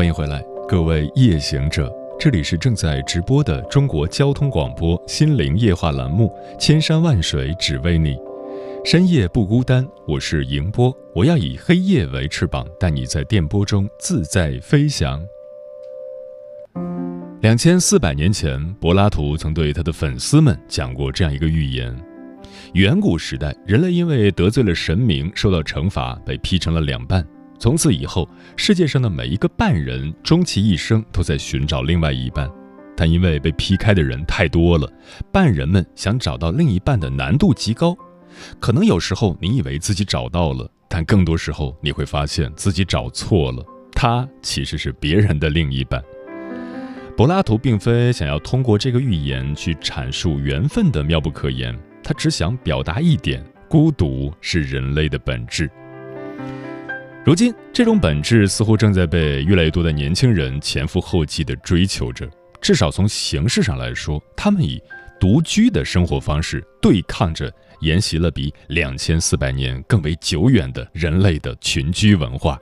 欢迎回来，各位夜行者，这里是正在直播的中国交通广播心灵夜话栏目《千山万水只为你》，深夜不孤单，我是迎波，我要以黑夜为翅膀，带你在电波中自在飞翔。两千四百年前，柏拉图曾对他的粉丝们讲过这样一个寓言：远古时代，人类因为得罪了神明，受到惩罚，被劈成了两半。从此以后，世界上的每一个半人，终其一生都在寻找另外一半，但因为被劈开的人太多了，半人们想找到另一半的难度极高。可能有时候你以为自己找到了，但更多时候你会发现自己找错了，他其实是别人的另一半。柏拉图并非想要通过这个寓言去阐述缘分的妙不可言，他只想表达一点：孤独是人类的本质。如今，这种本质似乎正在被越来越多的年轻人前赴后继地追求着。至少从形式上来说，他们以独居的生活方式对抗着沿袭了比两千四百年更为久远的人类的群居文化。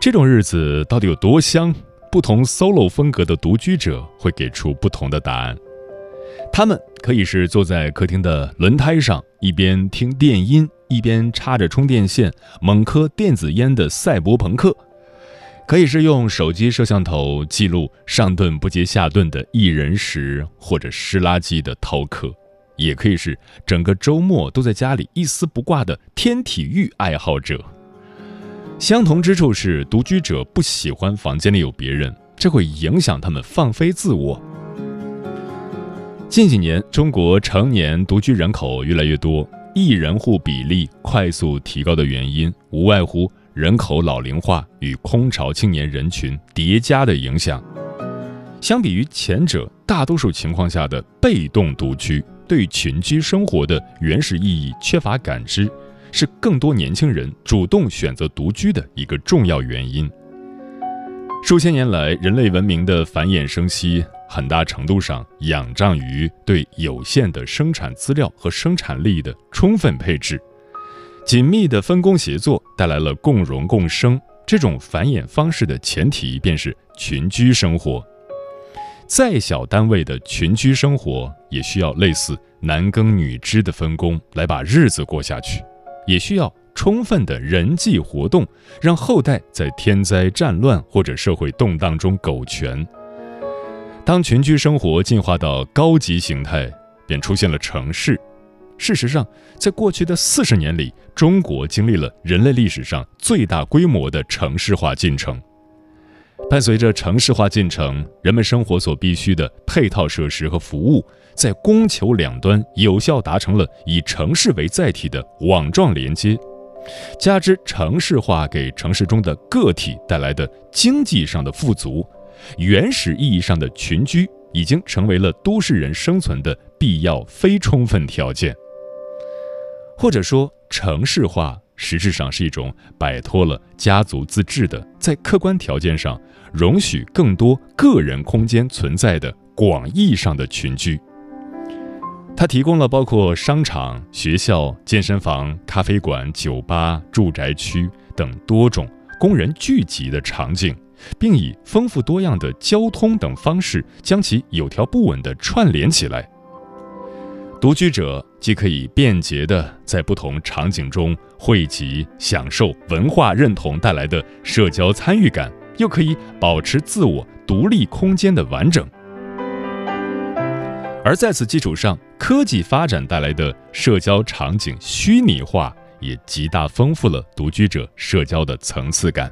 这种日子到底有多香？不同 solo 风格的独居者会给出不同的答案。他们可以是坐在客厅的轮胎上，一边听电音。一边插着充电线猛磕电子烟的赛博朋克，可以是用手机摄像头记录上顿不接下顿的一人食或者湿垃圾的饕客，也可以是整个周末都在家里一丝不挂的天体育爱好者。相同之处是，独居者不喜欢房间里有别人，这会影响他们放飞自我。近几年，中国成年独居人口越来越多。一人户比例快速提高的原因，无外乎人口老龄化与空巢青年人群叠加的影响。相比于前者，大多数情况下的被动独居，对群居生活的原始意义缺乏感知，是更多年轻人主动选择独居的一个重要原因。数千年来，人类文明的繁衍生息。很大程度上仰仗于对有限的生产资料和生产力的充分配置，紧密的分工协作带来了共荣共生。这种繁衍方式的前提便是群居生活。再小单位的群居生活也需要类似男耕女织的分工来把日子过下去，也需要充分的人际活动，让后代在天灾战乱或者社会动荡中苟全。当群居生活进化到高级形态，便出现了城市。事实上，在过去的四十年里，中国经历了人类历史上最大规模的城市化进程。伴随着城市化进程，人们生活所必需的配套设施和服务，在供求两端有效达成了以城市为载体的网状连接。加之城市化给城市中的个体带来的经济上的富足。原始意义上的群居已经成为了都市人生存的必要非充分条件，或者说，城市化实质上是一种摆脱了家族自治的，在客观条件上容许更多个人空间存在的广义上的群居。它提供了包括商场、学校、健身房、咖啡馆、酒吧、住宅区等多种供人聚集的场景。并以丰富多样的交通等方式将其有条不紊地串联起来。独居者既可以便捷地在不同场景中汇集、享受文化认同带来的社交参与感，又可以保持自我独立空间的完整。而在此基础上，科技发展带来的社交场景虚拟化也极大丰富了独居者社交的层次感。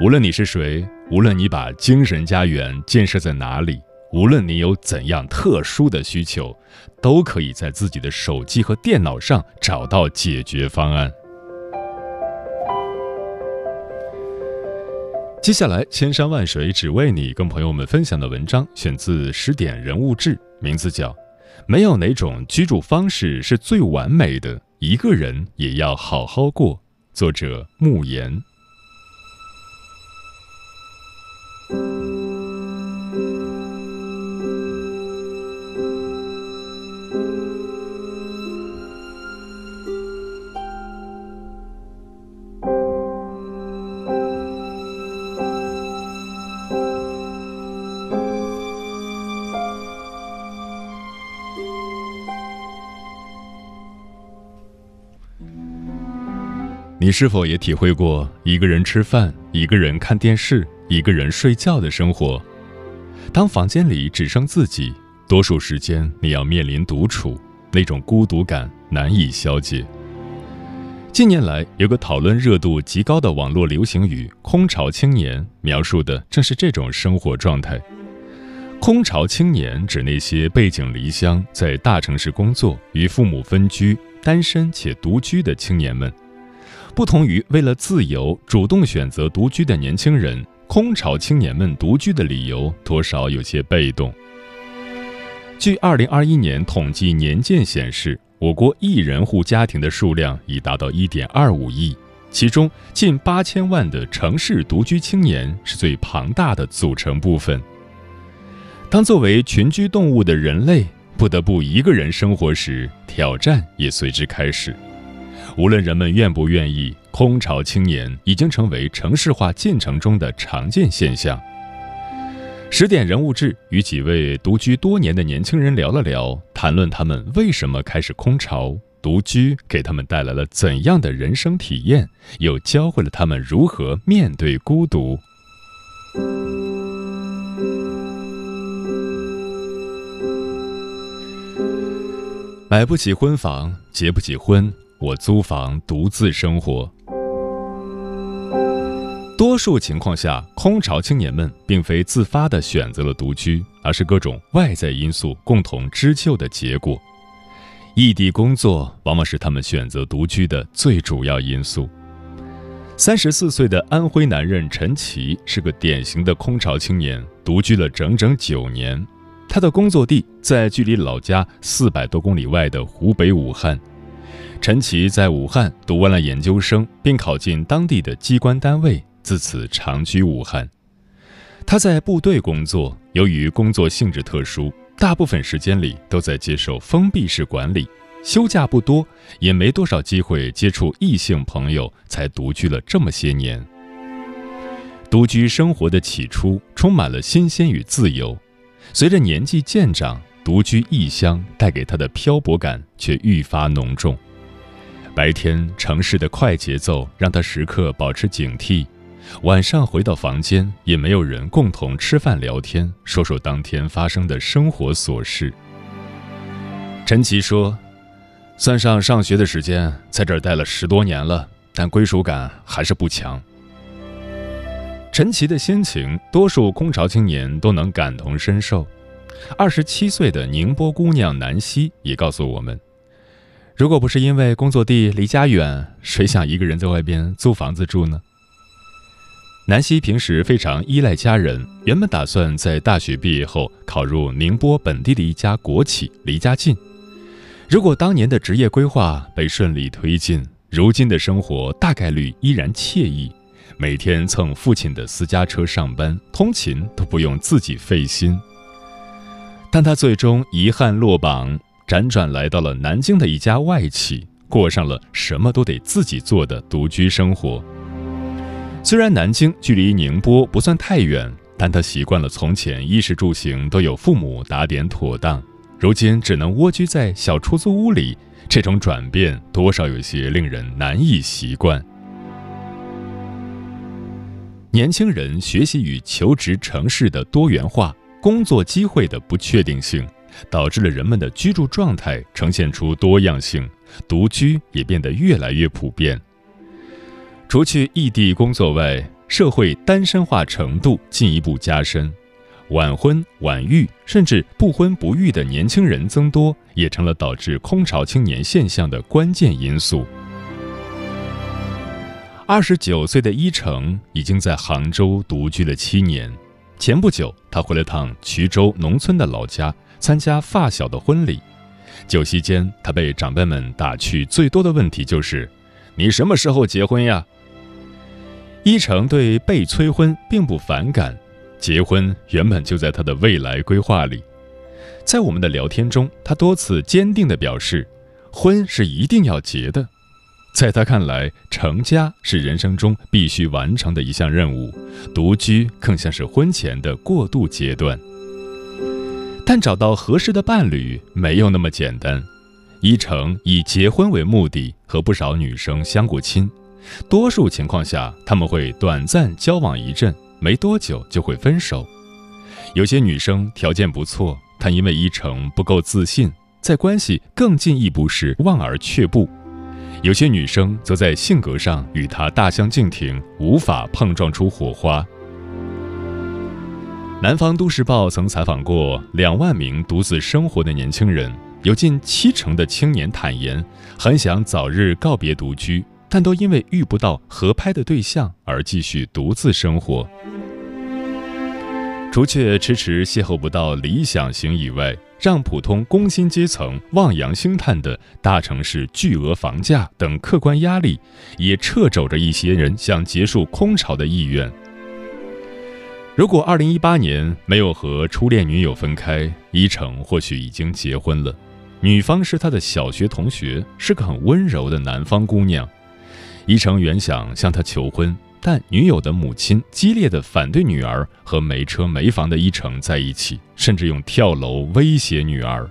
无论你是谁，无论你把精神家园建设在哪里，无论你有怎样特殊的需求，都可以在自己的手机和电脑上找到解决方案。接下来，千山万水只为你，跟朋友们分享的文章选自《十点人物志》，名字叫《没有哪种居住方式是最完美的，一个人也要好好过》，作者慕言。thank you 你是否也体会过一个人吃饭、一个人看电视、一个人睡觉的生活？当房间里只剩自己，多数时间你要面临独处，那种孤独感难以消解。近年来，有个讨论热度极高的网络流行语“空巢青年”，描述的正是这种生活状态。空巢青年指那些背井离乡，在大城市工作、与父母分居、单身且独居的青年们。不同于为了自由主动选择独居的年轻人，空巢青年们独居的理由多少有些被动。据二零二一年统计年鉴显示，我国一人户家庭的数量已达到一点二五亿，其中近八千万的城市独居青年是最庞大的组成部分。当作为群居动物的人类不得不一个人生活时，挑战也随之开始。无论人们愿不愿意，空巢青年已经成为城市化进程中的常见现象。十点人物志与几位独居多年的年轻人聊了聊，谈论他们为什么开始空巢，独居给他们带来了怎样的人生体验，又教会了他们如何面对孤独。买不起婚房，结不起婚。我租房独自生活。多数情况下，空巢青年们并非自发地选择了独居，而是各种外在因素共同织就的结果。异地工作往往是他们选择独居的最主要因素。三十四岁的安徽男人陈奇是个典型的空巢青年，独居了整整九年。他的工作地在距离老家四百多公里外的湖北武汉。陈奇在武汉读完了研究生，并考进当地的机关单位，自此长居武汉。他在部队工作，由于工作性质特殊，大部分时间里都在接受封闭式管理，休假不多，也没多少机会接触异性朋友，才独居了这么些年。独居生活的起初充满了新鲜与自由，随着年纪渐长，独居异乡带给他的漂泊感却愈发浓重。白天城市的快节奏让他时刻保持警惕，晚上回到房间也没有人共同吃饭聊天，说说当天发生的生活琐事。陈奇说：“算上上学的时间，在这儿待了十多年了，但归属感还是不强。”陈奇的心情，多数空巢青年都能感同身受。二十七岁的宁波姑娘南希也告诉我们。如果不是因为工作地离家远，谁想一个人在外边租房子住呢？南希平时非常依赖家人，原本打算在大学毕业后考入宁波本地的一家国企，离家近。如果当年的职业规划被顺利推进，如今的生活大概率依然惬意，每天蹭父亲的私家车上班，通勤都不用自己费心。但他最终遗憾落榜。辗转来到了南京的一家外企，过上了什么都得自己做的独居生活。虽然南京距离宁波不算太远，但他习惯了从前衣食住行都有父母打点妥当，如今只能蜗居在小出租屋里，这种转变多少有些令人难以习惯。年轻人学习与求职城市的多元化，工作机会的不确定性。导致了人们的居住状态呈现出多样性，独居也变得越来越普遍。除去异地工作外，社会单身化程度进一步加深，晚婚晚育甚至不婚不育的年轻人增多，也成了导致空巢青年现象的关键因素。二十九岁的伊诚已经在杭州独居了七年。前不久，他回了趟衢州农村的老家，参加发小的婚礼。酒席间，他被长辈们打趣最多的问题就是：“你什么时候结婚呀？”伊诚对被催婚并不反感，结婚原本就在他的未来规划里。在我们的聊天中，他多次坚定地表示，婚是一定要结的。在他看来，成家是人生中必须完成的一项任务，独居更像是婚前的过渡阶段。但找到合适的伴侣没有那么简单。一成以结婚为目的和不少女生相过亲，多数情况下他们会短暂交往一阵，没多久就会分手。有些女生条件不错，但因为一成不够自信，在关系更进一步时望而却步。有些女生则在性格上与他大相径庭，无法碰撞出火花。南方都市报曾采访过两万名独自生活的年轻人，有近七成的青年坦言，很想早日告别独居，但都因为遇不到合拍的对象而继续独自生活。除却迟迟邂逅不到理想型以外，让普通工薪阶层望洋兴叹的大城市巨额房价等客观压力，也掣肘着一些人想结束空巢的意愿。如果2018年没有和初恋女友分开，伊诚或许已经结婚了。女方是他的小学同学，是个很温柔的南方姑娘。伊诚原想向她求婚，但女友的母亲激烈的反对女儿和没车没房的伊诚在一起，甚至用跳楼威胁女儿。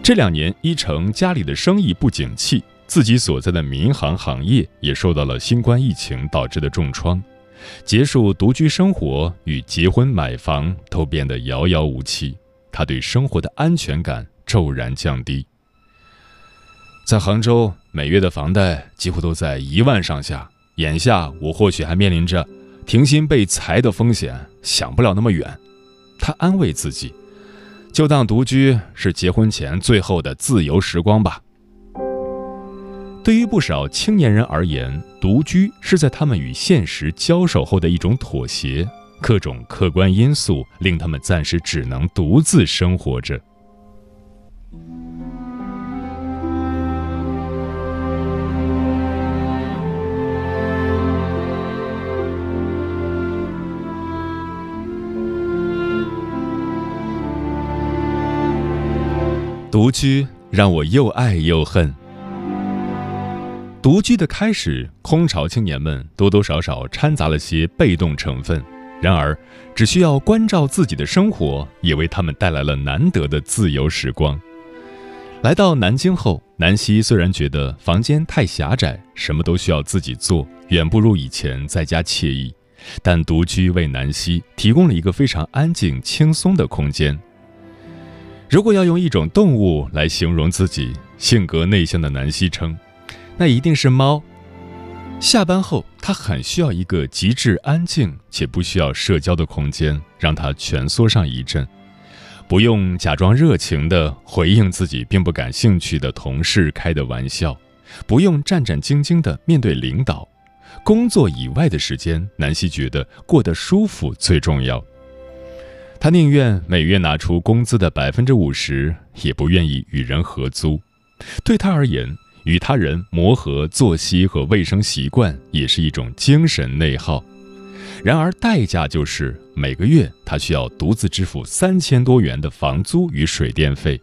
这两年，伊诚家里的生意不景气，自己所在的民航行业也受到了新冠疫情导致的重创。结束独居生活与结婚买房都变得遥遥无期，他对生活的安全感骤然降低。在杭州，每月的房贷几乎都在一万上下，眼下我或许还面临着停薪被裁的风险，想不了那么远。他安慰自己，就当独居是结婚前最后的自由时光吧。对于不少青年人而言，独居是在他们与现实交手后的一种妥协。各种客观因素令他们暂时只能独自生活着。独居让我又爱又恨。独居的开始，空巢青年们多多少少掺杂了些被动成分。然而，只需要关照自己的生活，也为他们带来了难得的自由时光。来到南京后，南希虽然觉得房间太狭窄，什么都需要自己做，远不如以前在家惬意，但独居为南希提供了一个非常安静、轻松的空间。如果要用一种动物来形容自己，性格内向的南希称。那一定是猫。下班后，他很需要一个极致安静且不需要社交的空间，让他蜷缩上一阵，不用假装热情地回应自己并不感兴趣的同事开的玩笑，不用战战兢兢地面对领导。工作以外的时间，南希觉得过得舒服最重要。他宁愿每月拿出工资的百分之五十，也不愿意与人合租。对他而言，与他人磨合作息和卫生习惯也是一种精神内耗，然而代价就是每个月他需要独自支付三千多元的房租与水电费。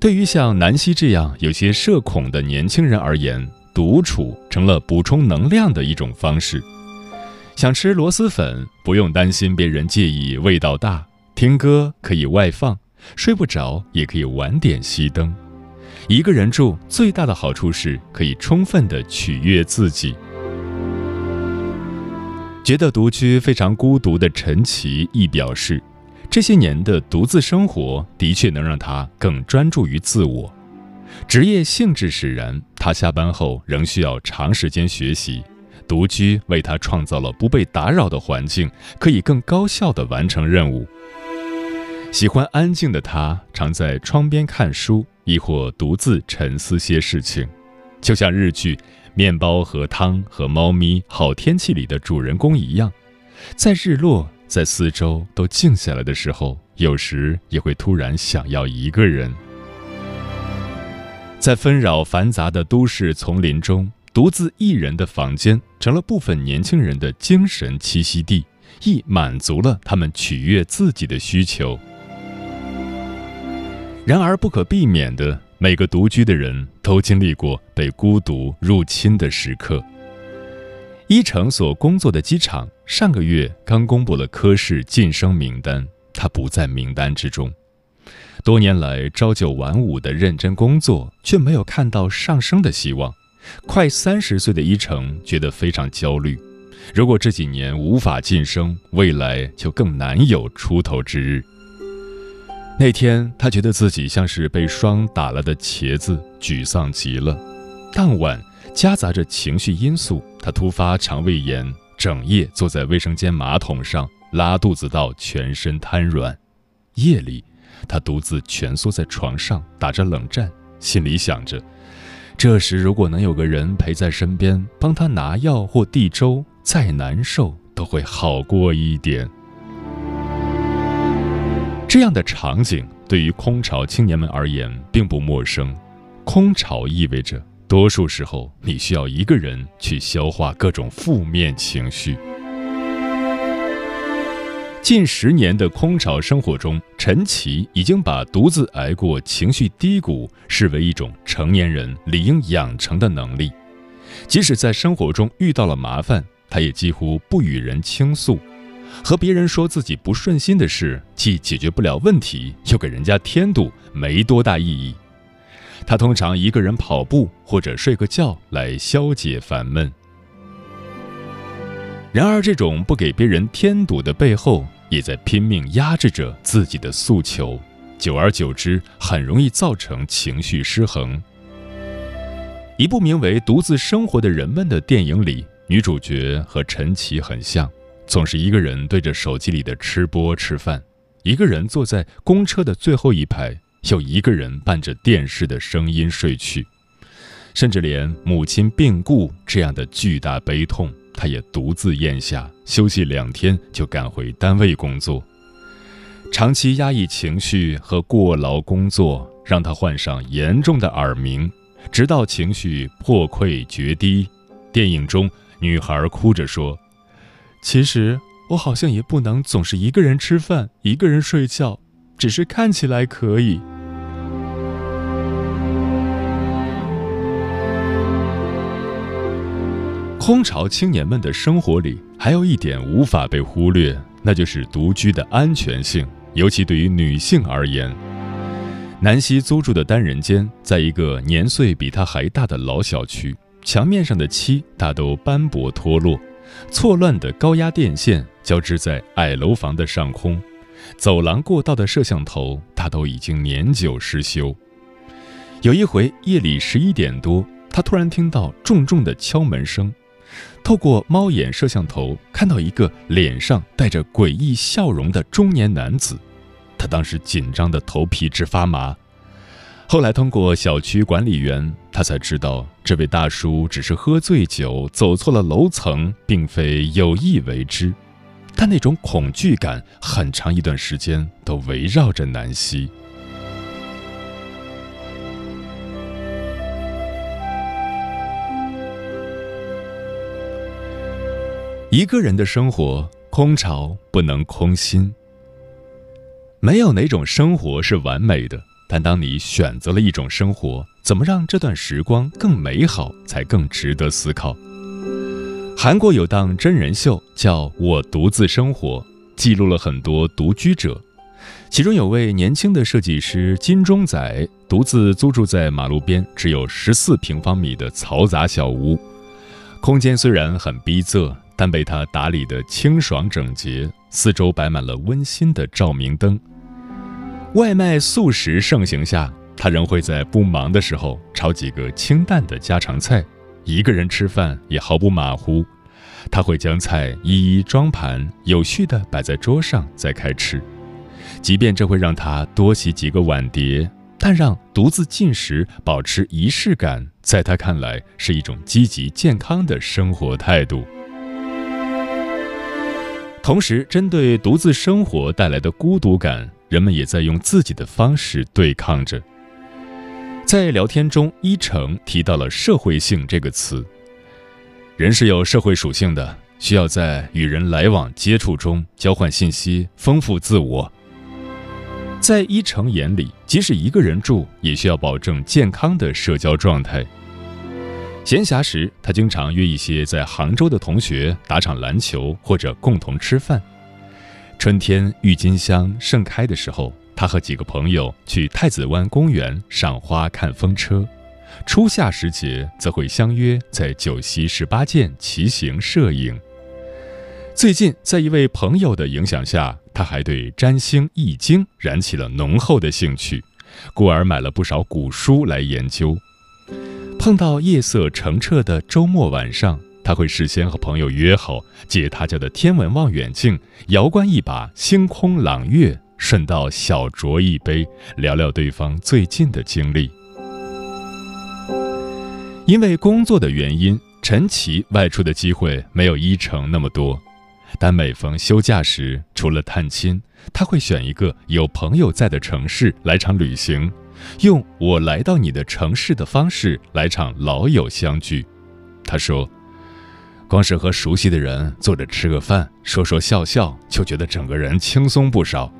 对于像南希这样有些社恐的年轻人而言，独处成了补充能量的一种方式。想吃螺蛳粉，不用担心别人介意味道大；听歌可以外放，睡不着也可以晚点熄灯。一个人住最大的好处是可以充分的取悦自己。觉得独居非常孤独的陈奇亦表示，这些年的独自生活的确能让他更专注于自我。职业性质使然，他下班后仍需要长时间学习，独居为他创造了不被打扰的环境，可以更高效地完成任务。喜欢安静的他，常在窗边看书。亦或独自沉思些事情，就像日剧《面包和汤和猫咪《好天气》里的主人公一样，在日落，在四周都静下来的时候，有时也会突然想要一个人。在纷扰繁杂的都市丛林中，独自一人的房间成了部分年轻人的精神栖息地，亦满足了他们取悦自己的需求。然而，不可避免的。每个独居的人都经历过被孤独入侵的时刻。一成所工作的机场上个月刚公布了科室晋升名单，他不在名单之中。多年来朝九晚五的认真工作，却没有看到上升的希望。快三十岁的伊成觉得非常焦虑。如果这几年无法晋升，未来就更难有出头之日。那天，他觉得自己像是被霜打了的茄子，沮丧极了。当晚，夹杂着情绪因素，他突发肠胃炎，整夜坐在卫生间马桶上拉肚子到全身瘫软。夜里，他独自蜷缩在床上打着冷战，心里想着：这时如果能有个人陪在身边，帮他拿药或递粥，再难受都会好过一点。这样的场景对于空巢青年们而言并不陌生。空巢意味着，多数时候你需要一个人去消化各种负面情绪。近十年的空巢生活中，陈奇已经把独自挨过情绪低谷视为一种成年人理应养成的能力。即使在生活中遇到了麻烦，他也几乎不与人倾诉。和别人说自己不顺心的事，既解决不了问题，又给人家添堵，没多大意义。他通常一个人跑步或者睡个觉来消解烦闷。然而，这种不给别人添堵的背后，也在拼命压制着自己的诉求，久而久之，很容易造成情绪失衡。一部名为《独自生活的人们》的电影里，女主角和陈奇很像。总是一个人对着手机里的吃播吃饭，一个人坐在公车的最后一排，又一个人伴着电视的声音睡去，甚至连母亲病故这样的巨大悲痛，他也独自咽下，休息两天就赶回单位工作。长期压抑情绪和过劳工作，让他患上严重的耳鸣，直到情绪破溃决堤。电影中，女孩哭着说。其实我好像也不能总是一个人吃饭，一个人睡觉，只是看起来可以。空巢青年们的生活里，还有一点无法被忽略，那就是独居的安全性，尤其对于女性而言。南希租住的单人间，在一个年岁比她还大的老小区，墙面上的漆大都斑驳脱落。错乱的高压电线交织在矮楼房的上空，走廊过道的摄像头大都已经年久失修。有一回夜里十一点多，他突然听到重重的敲门声，透过猫眼摄像头看到一个脸上带着诡异笑容的中年男子，他当时紧张的头皮直发麻。后来通过小区管理员，他才知道这位大叔只是喝醉酒走错了楼层，并非有意为之。但那种恐惧感很长一段时间都围绕着南希。一个人的生活，空巢不能空心。没有哪种生活是完美的。但当你选择了一种生活，怎么让这段时光更美好，才更值得思考。韩国有档真人秀叫《我独自生活》，记录了很多独居者。其中有位年轻的设计师金钟仔，独自租住在马路边只有十四平方米的嘈杂小屋，空间虽然很逼仄，但被他打理得清爽整洁，四周摆满了温馨的照明灯。外卖速食盛行下，他仍会在不忙的时候炒几个清淡的家常菜。一个人吃饭也毫不马虎，他会将菜一一装盘，有序地摆在桌上再开吃。即便这会让他多洗几个碗碟，但让独自进食保持仪式感，在他看来是一种积极健康的生活态度。同时，针对独自生活带来的孤独感，人们也在用自己的方式对抗着。在聊天中，一成提到了“社会性”这个词。人是有社会属性的，需要在与人来往接触中交换信息，丰富自我。在一成眼里，即使一个人住，也需要保证健康的社交状态。闲暇时，他经常约一些在杭州的同学打场篮球，或者共同吃饭。春天郁金香盛开的时候，他和几个朋友去太子湾公园赏花看风车。初夏时节，则会相约在九溪十八涧骑行摄影。最近，在一位朋友的影响下，他还对占星易经燃起了浓厚的兴趣，故而买了不少古书来研究。碰到夜色澄澈的周末晚上，他会事先和朋友约好，借他家的天文望远镜遥观一把星空朗月，顺道小酌一杯，聊聊对方最近的经历。因为工作的原因，陈奇外出的机会没有一成那么多，但每逢休假时，除了探亲，他会选一个有朋友在的城市来场旅行。用我来到你的城市的方式来场老友相聚，他说：“光是和熟悉的人坐着吃个饭，说说笑笑，就觉得整个人轻松不少。”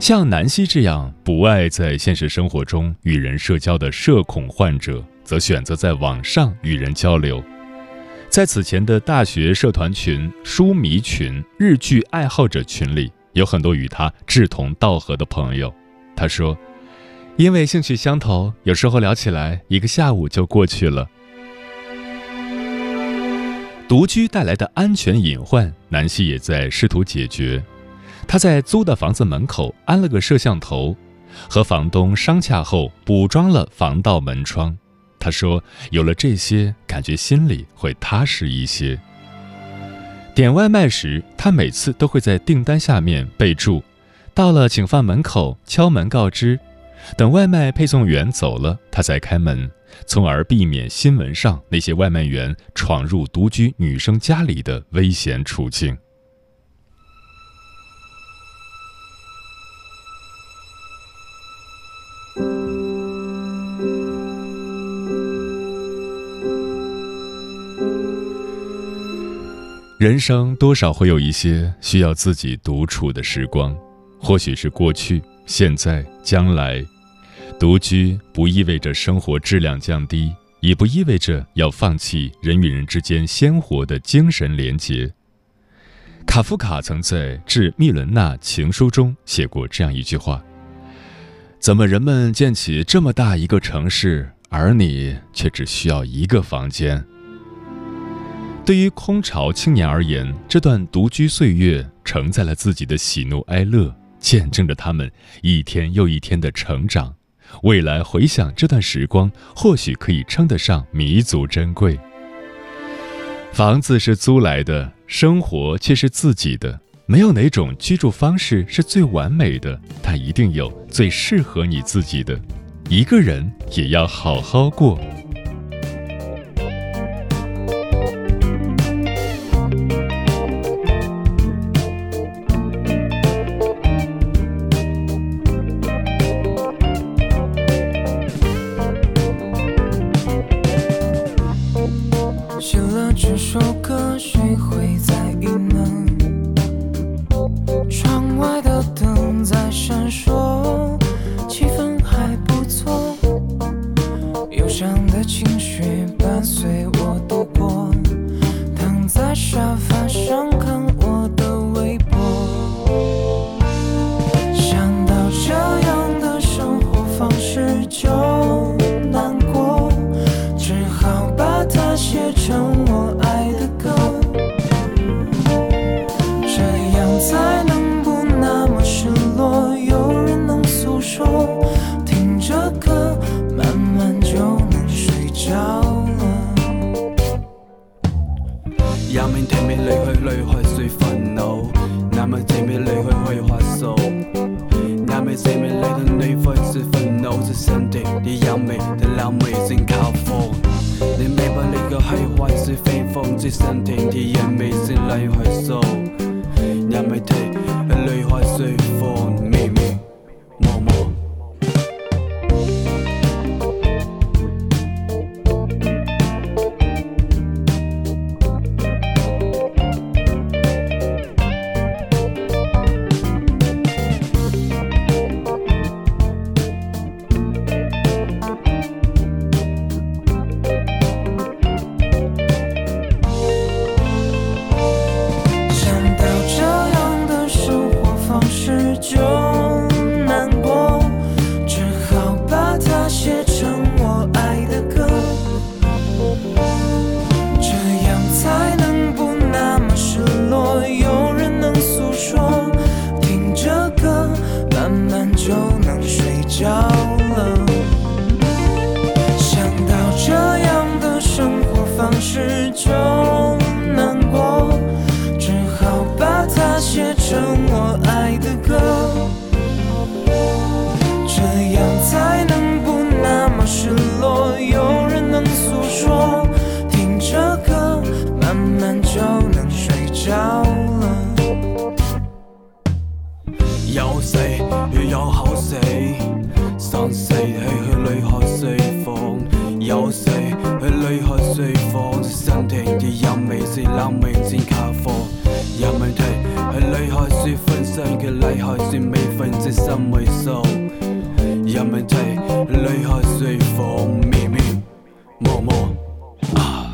像南希这样不爱在现实生活中与人社交的社恐患者，则选择在网上与人交流。在此前的大学社团群、书迷群、日剧爱好者群里。有很多与他志同道合的朋友，他说：“因为兴趣相投，有时候聊起来一个下午就过去了。”独居带来的安全隐患，南希也在试图解决。他在租的房子门口安了个摄像头，和房东商洽后补装了防盗门窗。他说：“有了这些，感觉心里会踏实一些。”点外卖时，他每次都会在订单下面备注：“到了，请放门口，敲门告知。”等外卖配送员走了，他才开门，从而避免新闻上那些外卖员闯入独居女生家里的危险处境。人生多少会有一些需要自己独处的时光，或许是过去、现在、将来。独居不意味着生活质量降低，也不意味着要放弃人与人之间鲜活的精神连结。卡夫卡曾在《致密伦娜情书》中写过这样一句话：“怎么人们建起这么大一个城市，而你却只需要一个房间？”对于空巢青年而言，这段独居岁月承载了自己的喜怒哀乐，见证着他们一天又一天的成长。未来回想这段时光，或许可以称得上弥足珍贵。房子是租来的，生活却是自己的。没有哪种居住方式是最完美的，但一定有最适合你自己的。一个人也要好好过。去旅客睡房，有谁去旅客睡房？想听的有没是冷门进卡房？有问题去旅客睡房，想去旅客睡没分之心未收。有问题旅客睡房，咪咪默默。啊